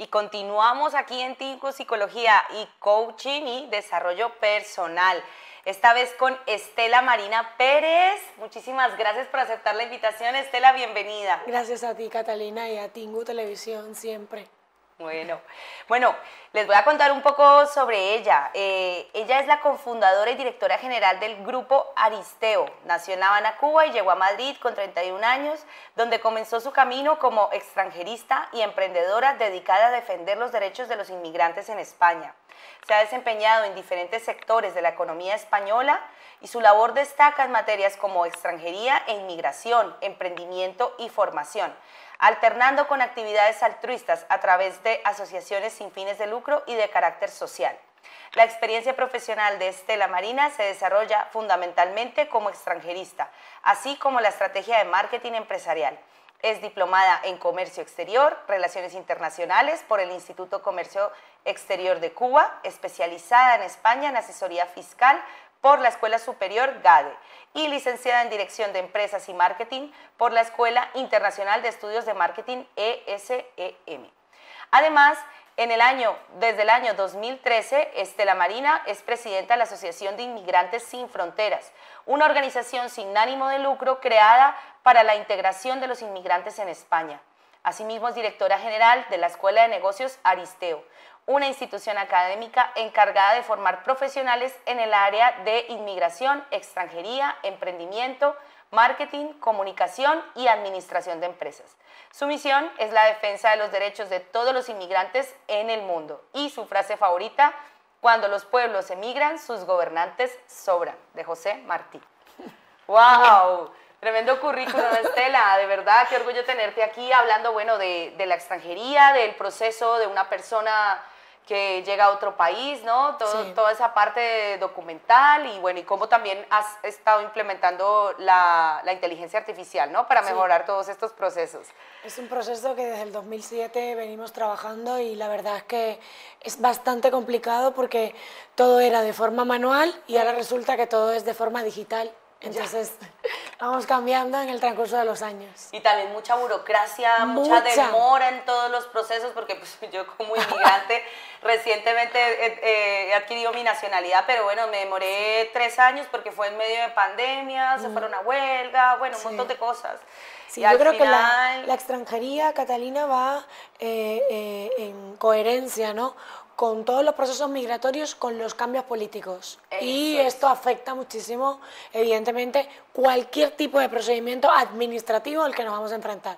Y continuamos aquí en Tico Psicología y Coaching y Desarrollo Personal. Esta vez con Estela Marina Pérez. Muchísimas gracias por aceptar la invitación. Estela, bienvenida. Gracias a ti, Catalina, y a Tingu Televisión siempre. Bueno, bueno, les voy a contar un poco sobre ella. Eh, ella es la cofundadora y directora general del grupo Aristeo. Nació en La Habana, Cuba y llegó a Madrid con 31 años, donde comenzó su camino como extranjerista y emprendedora dedicada a defender los derechos de los inmigrantes en España. Se ha desempeñado en diferentes sectores de la economía española y su labor destaca en materias como extranjería e inmigración, emprendimiento y formación alternando con actividades altruistas a través de asociaciones sin fines de lucro y de carácter social. La experiencia profesional de Estela Marina se desarrolla fundamentalmente como extranjerista, así como la estrategia de marketing empresarial. Es diplomada en Comercio Exterior, Relaciones Internacionales por el Instituto Comercio Exterior de Cuba, especializada en España en asesoría fiscal por la Escuela Superior GADE y licenciada en Dirección de Empresas y Marketing por la Escuela Internacional de Estudios de Marketing ESEM. Además, en el desde el año 2013, Estela Marina es presidenta de la Asociación de Inmigrantes Sin Fronteras, una organización sin ánimo de lucro creada para la integración de los inmigrantes en España. Asimismo, es directora general de la Escuela de Negocios Aristeo, una institución académica encargada de formar profesionales en el área de inmigración, extranjería, emprendimiento, marketing, comunicación y administración de empresas. Su misión es la defensa de los derechos de todos los inmigrantes en el mundo y su frase favorita, cuando los pueblos emigran, sus gobernantes sobran, de José Martí. ¡Wow! Tremendo currículum, Estela, de verdad, qué orgullo tenerte aquí hablando, bueno, de, de la extranjería, del proceso de una persona que llega a otro país, ¿no? Toda esa parte documental y bueno, y cómo también has estado implementando la, inteligencia artificial, ¿no? Para mejorar todos estos procesos. Es un proceso que desde el 2007 venimos trabajando y la verdad es que es bastante complicado porque todo era de forma manual y ahora resulta que todo es de forma digital. Entonces, vamos cambiando en el transcurso de los años. Y también mucha burocracia, mucha, demora en todos los procesos, porque pues, yo como inmigrante recientemente he, adquirido mi nacionalidad, pero bueno, me demoré tres años porque fue en medio de pandemia, se fueron a huelga, bueno, un montón de cosas. Sí, yo creo que la, extranjería, Catalina, va eh, eh, en coherencia, ¿no? Con todos los procesos migratorios, con los cambios políticos. y esto afecta muchísimo, evidentemente, cualquier tipo de procedimiento administrativo al que nos vamos a enfrentar.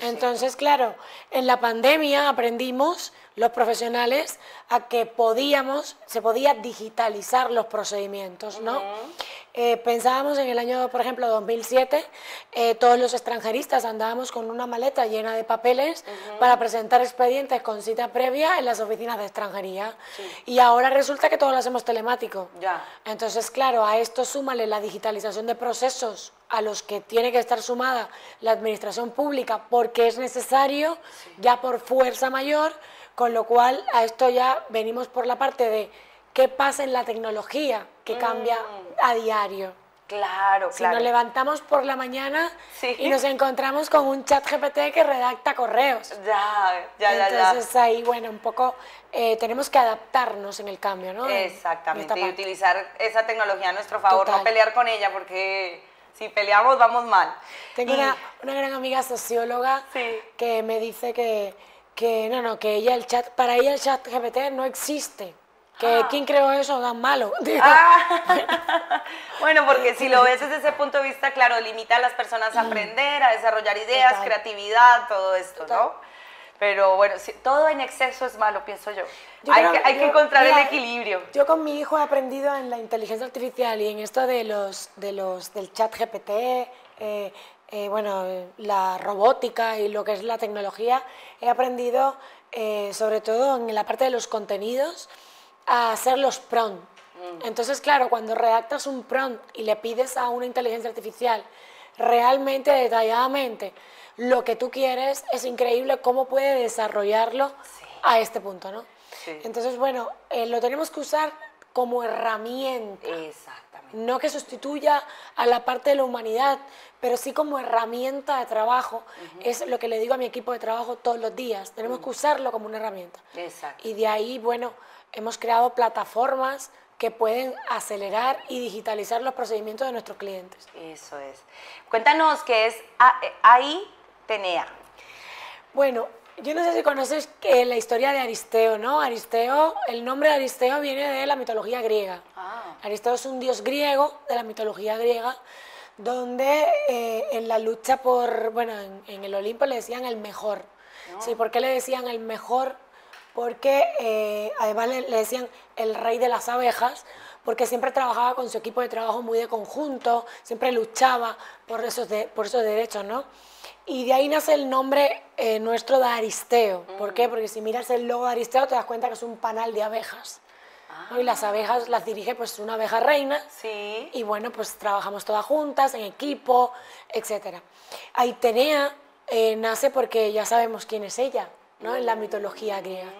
Entonces, claro, en la pandemia aprendimos los profesionales a que podíamos, se podía digitalizar los procedimientos, ¿no? Eh, pensábamos en el año, por ejemplo, 2007, eh, todos los extranjeristas andábamos con una maleta llena de papeles para presentar expedientes con cita previa en las oficinas de extranjería. Y ahora resulta que todo lo hacemos telemático. Ya. Entonces, claro, a esto súmale la digitalización de procesos a los que tiene que estar sumada la administración pública porque es necesario, ya por fuerza mayor, con lo cual a esto ya venimos por la parte de qué pasa en la tecnología que cambia mm. a diario. Claro, si nos levantamos por la mañana y nos encontramos con un chat GPT que redacta correos. Ya, ya, ya. Entonces ahí, bueno, un poco eh, tenemos que adaptarnos en el cambio, ¿no? Exactamente, y utilizar esa tecnología a nuestro favor, no pelear con ella porque si peleamos vamos mal. Tengo una, una, gran amiga socióloga que me dice que, que, no, no, que ella el chat, para ella el chat GPT no existe. Que ah. quién creó eso tan malo. Ah. bueno, porque si lo ves desde ese punto de vista, claro, limita a las personas a aprender, a desarrollar ideas, creatividad, todo esto, ¿no? Pero bueno, todo en exceso es malo, pienso yo. hay, que, hay que, encontrar el equilibrio. Yo con mi hijo he aprendido en la inteligencia artificial y en esto de los, de los, del chat GPT, eh, eh, bueno, la robótica y lo que es la tecnología, he aprendido eh, sobre todo en la parte de los contenidos a hacer los prompt. Mm. Entonces, claro, cuando redactas un prompt y le pides a una inteligencia artificial realmente detalladamente lo que tú quieres, es increíble cómo puede desarrollarlo a este punto, ¿no? Entonces, bueno, eh, lo tenemos que usar como herramienta. Exactamente. No que sustituya a la parte de la humanidad, pero sí como herramienta de trabajo. Es lo que le digo a mi equipo de trabajo todos los días. Tenemos que usarlo como una herramienta. Exacto. Y de ahí, bueno, hemos creado plataformas que pueden acelerar y digitalizar los procedimientos de nuestros clientes. Eso es. Cuéntanos qué es AI Tenea. Bueno, yo no sé si conoces que la historia de Aristeo, ¿no? Aristeo, el nombre de Aristeo viene de la mitología griega. Ah. Aristeo es un dios griego de la mitología griega, donde eh, en la lucha por, bueno, en, el Olimpo le decían el mejor. Sí, ¿por qué le decían el mejor? Porque eh, además le, decían el rey de las abejas, porque siempre trabajaba con su equipo de trabajo muy de conjunto, siempre luchaba por esos, por esos derechos, ¿no? Y de ahí nace el nombre eh, nuestro de Aristeo. ¿Por qué? Mm. Porque si miras el logo de Aristeo te das cuenta que es un panal de abejas. Y las ah. abejas las dirige pues una abeja reina. Sí. Y bueno, pues trabajamos todas juntas, en equipo, etc. Aitenea eh, nace porque ya sabemos quién es ella, ¿no? En la mitología griega.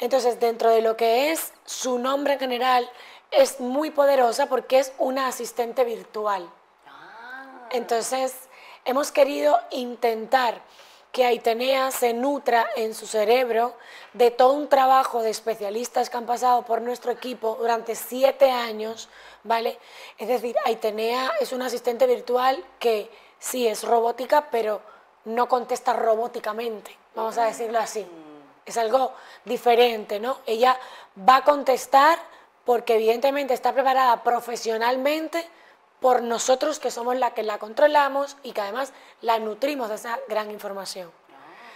Entonces, dentro de lo que es su nombre en general, es muy poderosa porque es una asistente virtual. Ah. Entonces, hemos querido intentar que Aitenea se nutra en su cerebro de todo un trabajo de especialistas que han pasado por nuestro equipo durante siete años, ¿vale? Es decir, Aitenea es un asistente virtual que sí es robótica, pero no contesta robóticamente, vamos a decirlo así. Es algo diferente, ¿no? Ella va a contestar porque evidentemente está preparada profesionalmente por nosotros que somos la que la controlamos y que además la nutrimos de esa gran información.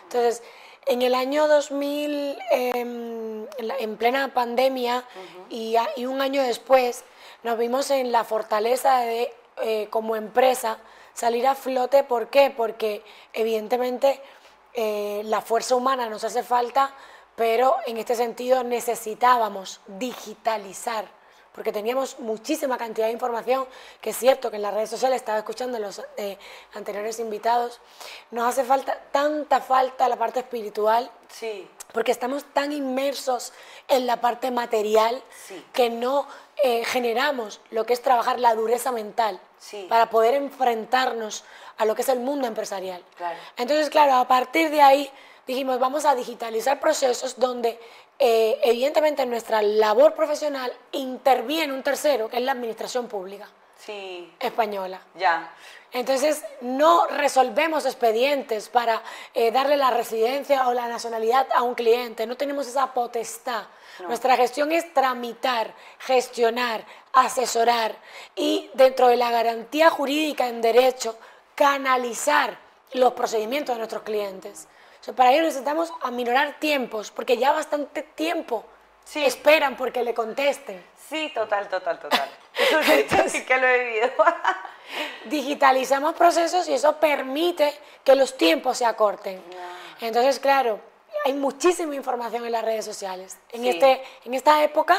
Entonces, en el año 2000, em, en plena pandemia y, un año después, nos vimos en la fortaleza de, eh, como empresa, salir a flote. ¿Por qué? Porque evidentemente eh, la fuerza humana nos hace falta, pero en este sentido necesitábamos digitalizar porque teníamos muchísima cantidad de información, que es cierto que en las redes sociales estaba escuchando los eh, anteriores invitados, nos hace falta tanta falta la parte espiritual, sí. porque estamos tan inmersos en la parte material que no eh, generamos lo que es trabajar la dureza mental para poder enfrentarnos a lo que es el mundo empresarial. Entonces, claro, a partir de ahí dijimos, vamos a digitalizar procesos donde eh, evidentemente en nuestra labor profesional interviene un tercero, que es la administración pública sí. española. Ya. Entonces, no resolvemos expedientes para eh, darle la residencia o la nacionalidad a un cliente, no tenemos esa potestad. Nuestra gestión es tramitar, gestionar, asesorar y dentro de la garantía jurídica en derecho, canalizar los procedimientos de nuestros clientes para ello necesitamos aminorar tiempos, porque ya bastante tiempo esperan porque le contesten. Sí, total, total, total. Eso sí que lo he vivido. digitalizamos procesos y eso permite que los tiempos se acorten. Entonces, claro, hay muchísima información en las redes sociales. En, este, en esta época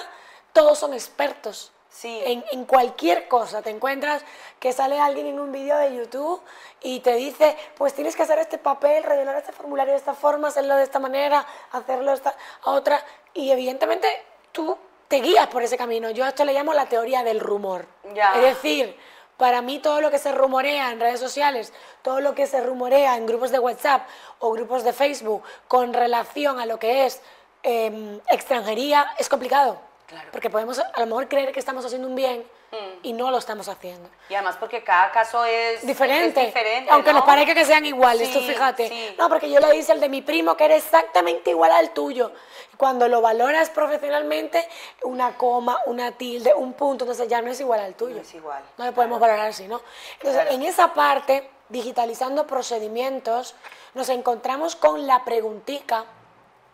todos son expertos. En, en, cualquier cosa. Te encuentras que sale alguien en un vídeo de YouTube y te dice, pues tienes que hacer este papel, rellenar este formulario de esta forma, hacerlo de esta manera, hacerlo de esta otra. Y evidentemente tú te guías por ese camino. Yo a esto le llamo la teoría del rumor. Es decir, para mí todo lo que se rumorea en redes sociales, todo lo que se rumorea en grupos de WhatsApp o grupos de Facebook con relación a lo que es em, extranjería es complicado. Porque podemos a lo mejor creer que estamos haciendo un bien mm. y no lo estamos haciendo. Y además porque cada caso es diferente. aunque nos parezca que sean iguales, tú fíjate. No, porque yo le hice el de mi primo que era exactamente igual al tuyo. Cuando lo valoras profesionalmente, una coma, una tilde, un punto, entonces ya no es igual al tuyo. No es igual. No le podemos valorar así, ¿no? Entonces, en esa parte, digitalizando procedimientos, nos encontramos con la preguntica.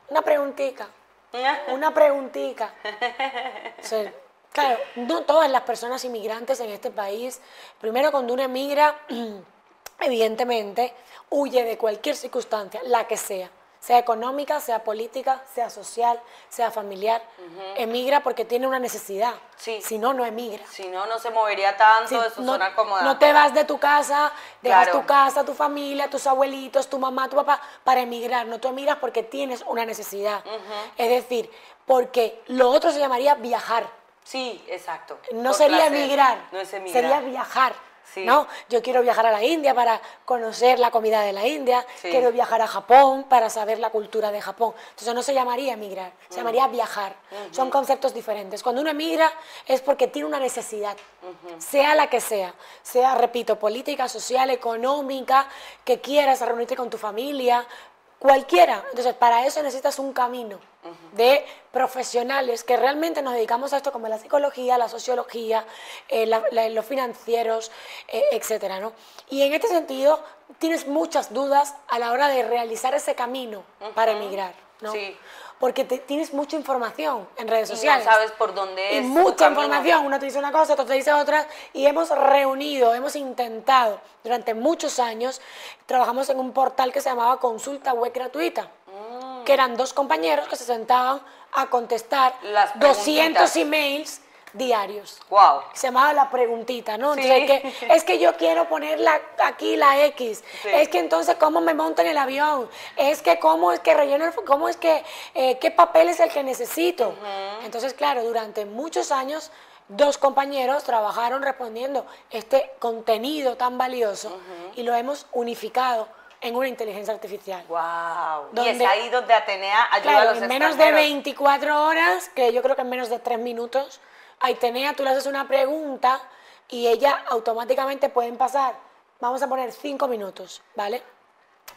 Una preguntica una preguntita. claro, no todas las personas inmigrantes en este país, primero cuando uno emigra, evidentemente, huye de cualquier circunstancia, la que sea sea económica, sea política, sea social, sea familiar. Emigra porque tiene una necesidad. Si no, no emigra. Si no, no se movería tanto de su zona cómoda. No te vas de tu casa, dejas tu casa, tu familia, tus abuelitos, tu mamá, tu papá, para emigrar. No, tú emigras porque tienes una necesidad. Es decir, porque lo otro se llamaría viajar. Sí, exacto. No sería emigrar, no es emigrar, sería viajar. ¿No? Yo quiero viajar a la India para conocer la comida de la India, quiero viajar a Japón para saber la cultura de Japón. Entonces no se llamaría emigrar, se mm. llamaría viajar. Son conceptos diferentes. Cuando uno emigra es porque tiene una necesidad, sea la que sea, sea, repito, política, social, económica, que quieras reunirte con tu familia, cualquiera. Entonces, para eso necesitas un camino de profesionales que realmente nos dedicamos a esto como la psicología, la sociología, eh, los financieros, eh, etcétera, ¿no? Y en este sentido, tienes muchas dudas a la hora de realizar ese camino para emigrar, ¿no? Sí porque tienes mucha información en redes sociales. Y no sabes por dónde es. Y mucha información, uno te dice una cosa, otro te dice otra, y hemos reunido, hemos intentado durante muchos años, trabajamos en un portal que se llamaba Consulta Web Gratuita. Que eran dos compañeros que se sentaban a contestar Las 200 emails diarios. Wow. Se llamaba la preguntita, ¿no? que, es que yo quiero poner aquí la X. Es que entonces, ¿cómo me monto en el avión? Es que, ¿cómo es que relleno el, ¿Cómo es que, eh, qué papel es el que necesito? Entonces, claro, durante muchos años, dos compañeros trabajaron respondiendo este contenido tan valioso y lo hemos unificado en una inteligencia artificial. Wow. y es ahí donde Atenea ayuda a los en menos de 24 horas, que yo creo que en menos de 3 minutos, a Itenea tú le haces una pregunta y ella automáticamente pueden pasar, vamos a poner cinco minutos, ¿vale?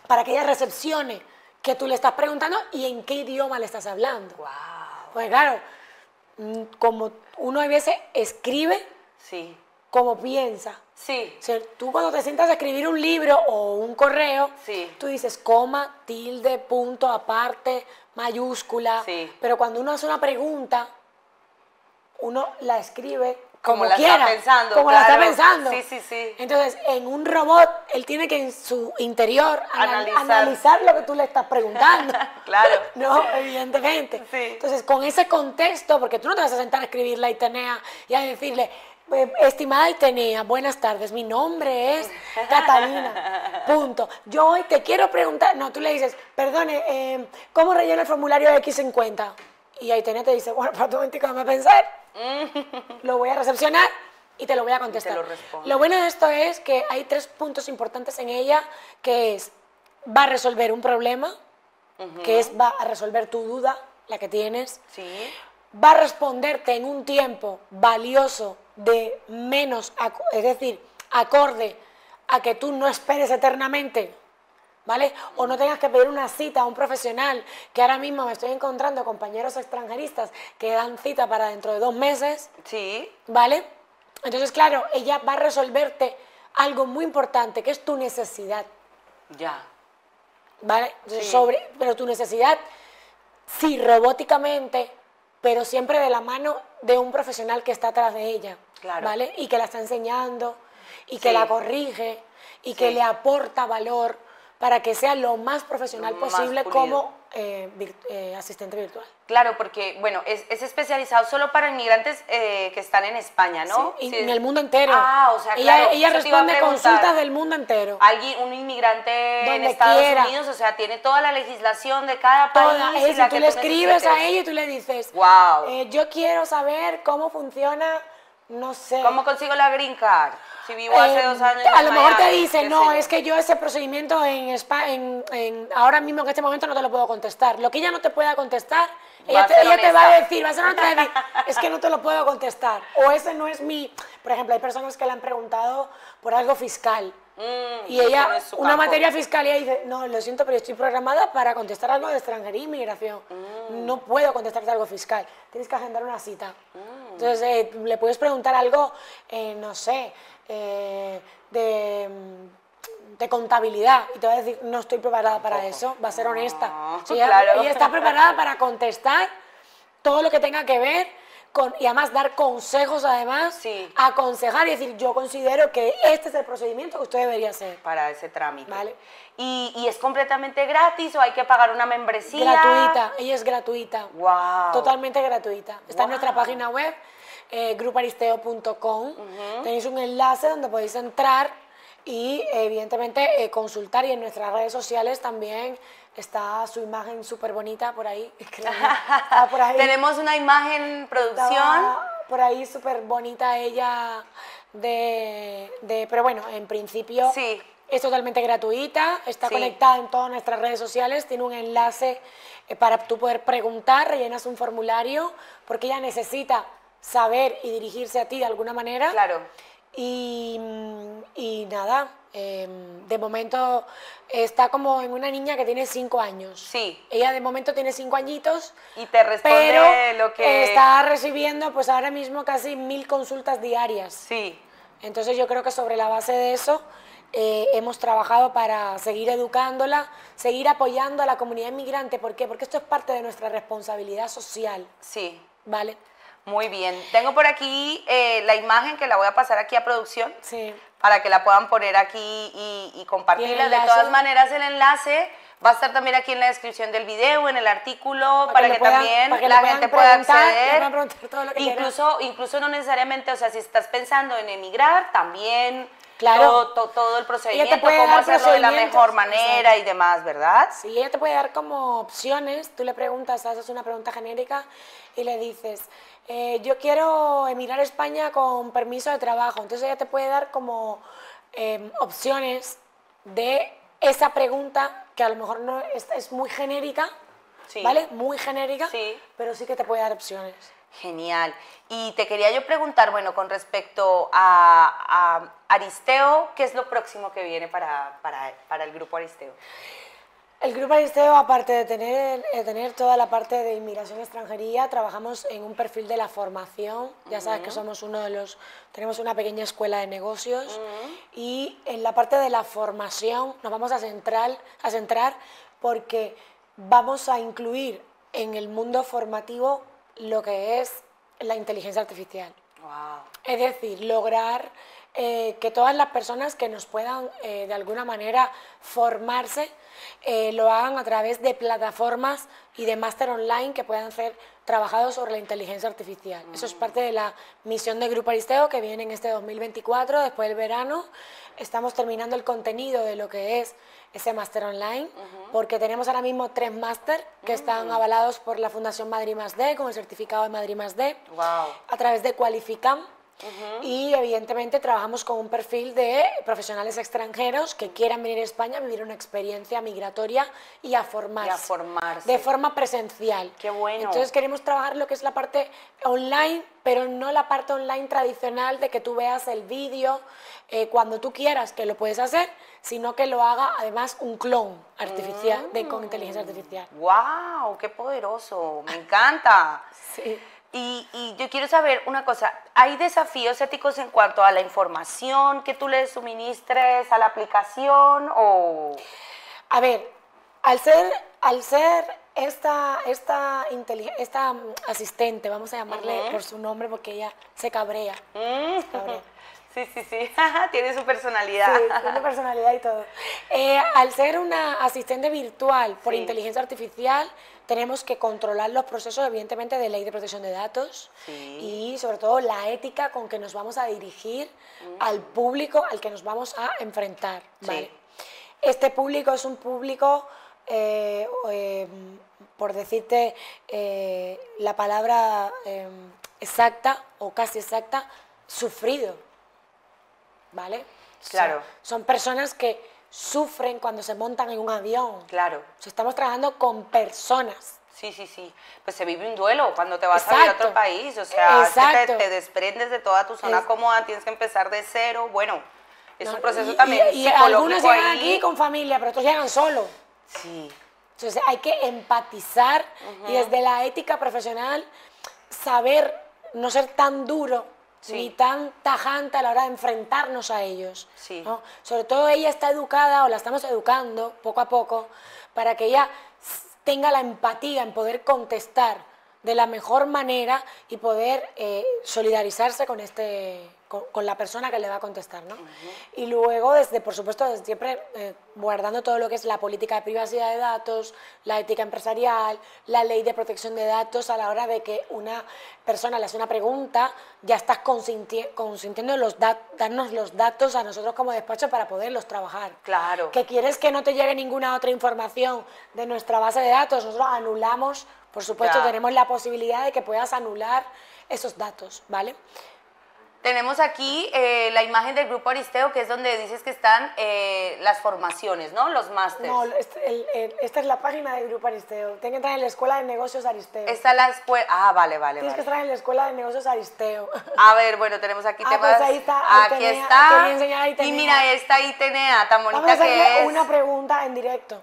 Para que ella recepcione que tú le estás preguntando y en qué idioma le estás hablando. Wow. Pues claro, mm, como uno a veces escribe, sí. Como piensa. Sí. O sea, tú cuando te sientas a escribir un libro o un correo, sí. tú dices coma, tilde, punto, aparte, mayúscula. Sí. Pero cuando uno hace una pregunta, uno la escribe como, la está pensando. Como la está pensando. Sí, sí, sí. Entonces, en un robot, él tiene que en su interior analizar, lo que tú le estás preguntando. claro. no, evidentemente. Entonces, con ese contexto, porque tú no te vas a sentar a escribir la Itenea y a decirle, estimada Itenea, buenas tardes, mi nombre es Catalina, punto. Yo hoy te quiero preguntar, no, tú le dices, perdone, eh, ¿cómo relleno el formulario X50? Y Aitenia te dice, bueno, para tu momento, a pensar, lo voy a recepcionar y te lo voy a contestar. lo, lo, bueno de esto es que hay tres puntos importantes en ella, que es, va a resolver un problema, que es, va a resolver tu duda, la que tienes. Sí. Va a responderte en un tiempo valioso de menos, es decir, acorde a que tú no esperes eternamente ¿vale? O no tengas que pedir una cita a un profesional, que ahora mismo me estoy encontrando compañeros extranjeristas que dan cita para dentro de dos meses. Sí. ¿Vale? Entonces, claro, ella va a resolverte algo muy importante, que es tu necesidad. Ya. ¿Vale? Sobre, pero tu necesidad, sí, robóticamente, pero siempre de la mano de un profesional que está atrás de ella. Claro. ¿Vale? Y que la está enseñando, y que la corrige, y que le aporta valor para que sea lo más profesional posible como eh, eh, asistente virtual. Claro, porque, bueno, es, especializado solo para inmigrantes eh, que están en España, ¿no? Sí, en el mundo entero. Ah, o sea, claro. Ella, responde consultas del mundo entero. Alguien, un inmigrante en Estados Unidos, o sea, tiene toda la legislación de cada país. Toda, es y tú le escribes a ella y tú le dices, wow. yo quiero saber cómo funciona, no sé. ¿Cómo consigo la green card? Si vivo hace eh, dos años. A lo mejor te dice, no, es que yo ese procedimiento en, en, en, ahora mismo en este momento no te lo puedo contestar. Lo que ella no te pueda contestar, ella, te, ella te, va a decir, va a ser una es que no te lo puedo contestar. O ese no es mi. Por ejemplo, hay personas que le han preguntado por algo fiscal. Mm, y ella, una materia fiscal, y ella dice, no, lo siento, pero estoy programada para contestar algo de extranjería e inmigración. Mm. No puedo contestarte algo fiscal. Tienes que agendar una cita. Mm. Entonces, eh, le puedes preguntar algo, eh, no sé, eh, de, contabilidad y te va a decir, no estoy preparada para eso, va a ser honesta. ella, está preparada para contestar todo lo que tenga que ver con, y además dar consejos además, aconsejar y decir, yo considero que este es el procedimiento que usted debería hacer. Para ese trámite. ¿Vale? ¿Y, es completamente gratis o hay que pagar una membresía? Gratuita, ella es gratuita. Wow. Totalmente gratuita. Está en nuestra página web eh, gruparisteo.com. Tenéis un enlace donde podéis entrar y evidentemente eh, consultar y en nuestras redes sociales también está su imagen súper bonita por ahí. Tenemos una imagen producción. por ahí súper bonita ella de, de, Pero bueno, en principio sí. es totalmente gratuita, está conectada en todas nuestras redes sociales, tiene un enlace eh, para tú poder preguntar, rellenas un formulario, porque ella necesita saber y dirigirse a ti de alguna manera. Claro. Y, y nada, em, de momento está como en una niña que tiene cinco años. Sí. Ella de momento tiene cinco añitos. Y te responde lo que... está recibiendo pues ahora mismo casi mil consultas diarias. Sí. Entonces yo creo que sobre la base de eso eh, hemos trabajado para seguir educándola, seguir apoyando a la comunidad inmigrante. ¿Por qué? Porque esto es parte de nuestra responsabilidad social. Sí. ¿Vale? Muy bien. Tengo por aquí eh, la imagen que la voy a pasar aquí a producción. Sí. Para que la puedan poner aquí y, compartirla. De todas maneras, el enlace va a estar también aquí en la descripción del video, en el artículo, para, que, también la gente pueda acceder. incluso, incluso no necesariamente, o sea, si estás pensando en emigrar, también Claro. Todo, el procedimiento, cómo hacerlo de la mejor manera y demás, ¿verdad? Sí, ella te puede dar como opciones. Tú le preguntas, haces una pregunta genérica y le dices, eh, yo quiero emigrar a España con permiso de trabajo. Entonces ella te puede dar como em, opciones de esa pregunta que a lo mejor no es, es muy genérica, ¿vale? Muy genérica, sí. pero sí que te puede dar opciones. Genial. Y te quería yo preguntar, bueno, con respecto a, Aristeo, ¿qué es lo próximo que viene para, para, el grupo Aristeo? El Grupo Aristeo, aparte de tener, tener toda la parte de inmigración y extranjería, trabajamos en un perfil de la formación. Ya sabes que somos uno de los, tenemos una pequeña escuela de negocios y en la parte de la formación nos vamos a centrar, a centrar porque vamos a incluir en el mundo formativo lo que es la inteligencia artificial. Es decir, lograr eh, que todas las personas que nos puedan eh, de alguna manera formarse eh, lo hagan a través de plataformas y de máster online que puedan ser trabajados sobre la inteligencia artificial. Eso es mm. parte de la misión de Grupo Aristeo que viene en este 2024, después del verano. Estamos terminando el contenido de lo que es ese máster online, porque tenemos ahora mismo tres máster que están mm. avalados por la Fundación Madrid Más D, con el certificado de Madrid Más D, a través de Qualificam. Y evidentemente trabajamos con un perfil de profesionales extranjeros que quieran venir a España a vivir una experiencia migratoria y a formarse. a formarse. De forma presencial. Qué bueno. Entonces queremos trabajar lo que es la parte online, pero no la parte online tradicional de que tú veas el vídeo eh, cuando tú quieras, que lo puedes hacer, sino que lo haga además un clon artificial, de, con inteligencia artificial. ¡Wow! ¡Qué poderoso! Me encanta. sí. Y, yo quiero saber una cosa, ¿hay desafíos éticos en cuanto a la información que tú le suministres a la aplicación o...? A ver, al ser, al ser esta, esta, esta asistente, vamos a llamarle por su nombre porque ella se cabrea. Mm. Se cabrea. Sí, sí, sí. tiene su personalidad. Sí, tiene personalidad y todo. Eh, al ser una asistente virtual por inteligencia artificial, tenemos que controlar los procesos, evidentemente, de ley de protección de datos y, sobre todo, la ética con que nos vamos a dirigir mm. al público al que nos vamos a enfrentar. Este público es un público, eh, em, por decirte eh, la palabra em, exacta o casi exacta, sufrido ¿vale? Claro. Son, personas que sufren cuando se montan en un avión. Claro. estamos trabajando con personas. Sí, sí, sí. Pues se vive un duelo cuando te vas a ir a otro país. O sea, te, desprendes de toda tu zona cómoda, tienes que empezar de cero. Bueno, es un proceso también y, y algunos llegan aquí con familia, pero otros llegan solos. Sí. Entonces hay que empatizar y desde la ética profesional saber no ser tan duro ni tan tajante a la hora de enfrentarnos a ellos. Sobre todo ella está educada o la estamos educando poco a poco para que ella tenga la empatía en poder contestar de la mejor manera y poder eh, solidarizarse con este, con, la persona que le va a contestar, ¿no? Y luego, desde, por supuesto, siempre eh, guardando todo lo que es la política de privacidad de datos, la ética empresarial, la ley de protección de datos a la hora de que una persona le hace una pregunta, ya estás consintiendo los darnos los datos a nosotros como despacho para poderlos trabajar. Claro. Que quieres que no te llegue ninguna otra información de nuestra base de datos, nosotros anulamos, por supuesto, tenemos la posibilidad de que puedas anular esos datos, ¿vale? Tenemos aquí eh, la imagen del grupo Aristeo, que es donde dices que están eh, las formaciones, ¿no? Los másteres. No, este, esta es la página del grupo Aristeo. Tienes que entrar en la Escuela de Negocios Aristeo. Está la escuela... Ah, vale, vale, Tienes que entrar en la Escuela de Negocios Aristeo. A ver, bueno, tenemos aquí ah, temas... Pues ahí está. Aquí está. Y mira, esta Itenea, tan bonita Vamos a que es. una pregunta en directo.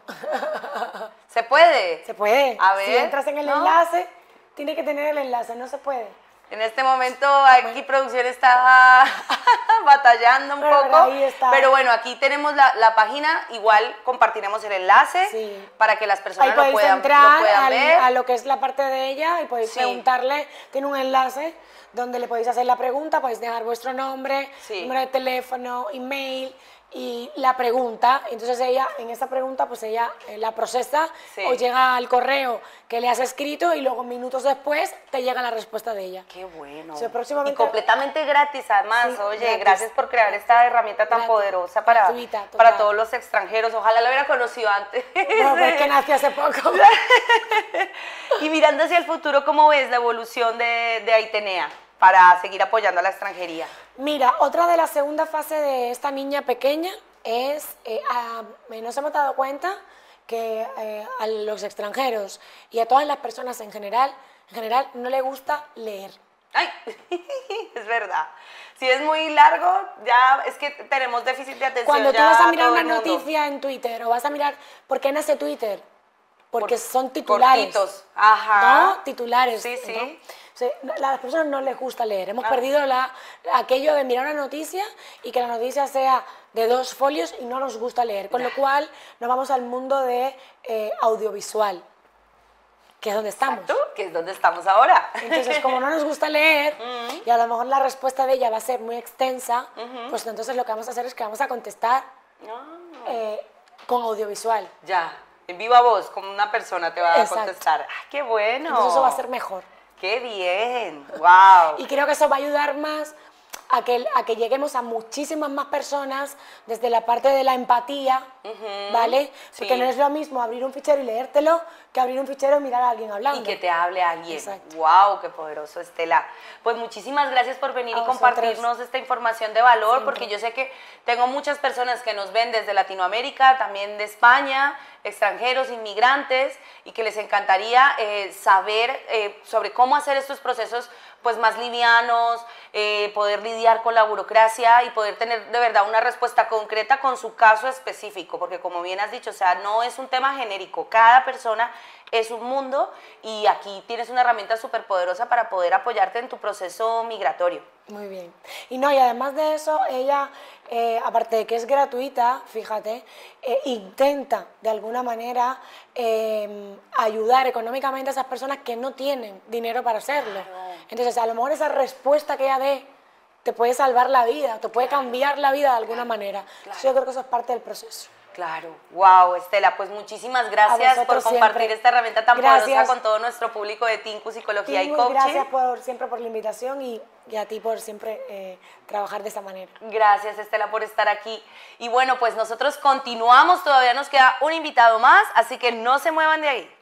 ¿Se puede? Se puede. A ver. Si entras en el enlace, tiene que tener el enlace, no se puede. En este momento aquí producción está batallando un poco, pero bueno, aquí tenemos la, página, igual compartiremos el enlace para que las personas lo puedan, entrar lo ver. a lo que es la parte de ella y podéis preguntarle, tiene un enlace donde le podéis hacer la pregunta, podéis dejar vuestro nombre, número de teléfono, email, y la pregunta, entonces ella, en esa pregunta, pues ella eh, la procesa o llega al correo que le has escrito y luego minutos después te llega la respuesta de ella. Qué bueno. Y completamente gratis además, oye, gracias por crear esta herramienta tan poderosa para, para todos los extranjeros. Ojalá la hubiera conocido antes. No, pues que nació hace poco. y mirando hacia el futuro, ¿cómo ves la evolución de, de Aitenea? Para seguir apoyando a la extranjería? Mira, otra de la segunda fase de esta niña pequeña es, eh, nos hemos dado cuenta que eh, a los extranjeros y a todas las personas en general, en general no le gusta leer. Ay, es verdad. Si es muy largo, ya es que tenemos déficit de atención. Cuando tú vas a mirar una noticia en Twitter o vas a mirar, ¿por qué nace Twitter? Porque son titulares. Ajá. ¿No? Titulares. Sí, sí a las personas no les gusta leer. Hemos perdido la, aquello de mirar una noticia y que la noticia sea de dos folios y no nos gusta leer. Con lo cual nos vamos al mundo de eh, audiovisual, que es donde estamos. que es donde estamos ahora. Entonces, como no nos gusta leer y a lo mejor la respuesta de ella va a ser muy extensa, pues entonces lo que vamos a hacer es que vamos a contestar ah. eh, con audiovisual. Ya, en viva voz, como una persona te va a contestar. ¡Ah, qué bueno! Entonces eso va a ser mejor. ¡Qué bien! ¡Wow! Y creo que eso va a ayudar más a que, a que lleguemos a muchísimas más personas desde la parte de la empatía, ¿vale? Porque no es lo mismo abrir un fichero y leértelo que abrir un fichero y mirar a alguien hablando. Y que te hable a alguien. ¡Wow! ¡Qué poderoso, Estela! Pues muchísimas gracias por venir y compartirnos esta información de valor, porque yo sé que tengo muchas personas que nos ven desde Latinoamérica, también de España, extranjeros, inmigrantes, y que les encantaría eh, saber eh, sobre cómo hacer estos procesos pues más livianos, eh, poder lidiar con la burocracia y poder tener de verdad una respuesta concreta con su caso específico, porque como bien has dicho, o sea, no es un tema genérico, cada persona es un mundo y aquí tienes una herramienta súper poderosa para poder apoyarte en tu proceso migratorio. Muy bien. Y no, y además de eso, ella, eh, aparte de que es gratuita, fíjate, eh, intenta de alguna manera em, ayudar económicamente a esas personas que no tienen dinero para hacerlo. Entonces, a lo mejor esa respuesta que ella dé te puede salvar la vida, te puede cambiar la vida de alguna manera. yo creo que eso es parte del proceso. Claro, wow, Estela, pues muchísimas gracias por compartir esta herramienta tan poderosa con todo nuestro público de Tinku Psicología y Coaching. Gracias por, siempre por la invitación y, a ti por siempre eh, trabajar de esta manera. Gracias, Estela, por estar aquí. Y bueno, pues nosotros continuamos, todavía nos queda un invitado más, así que no se muevan de ahí.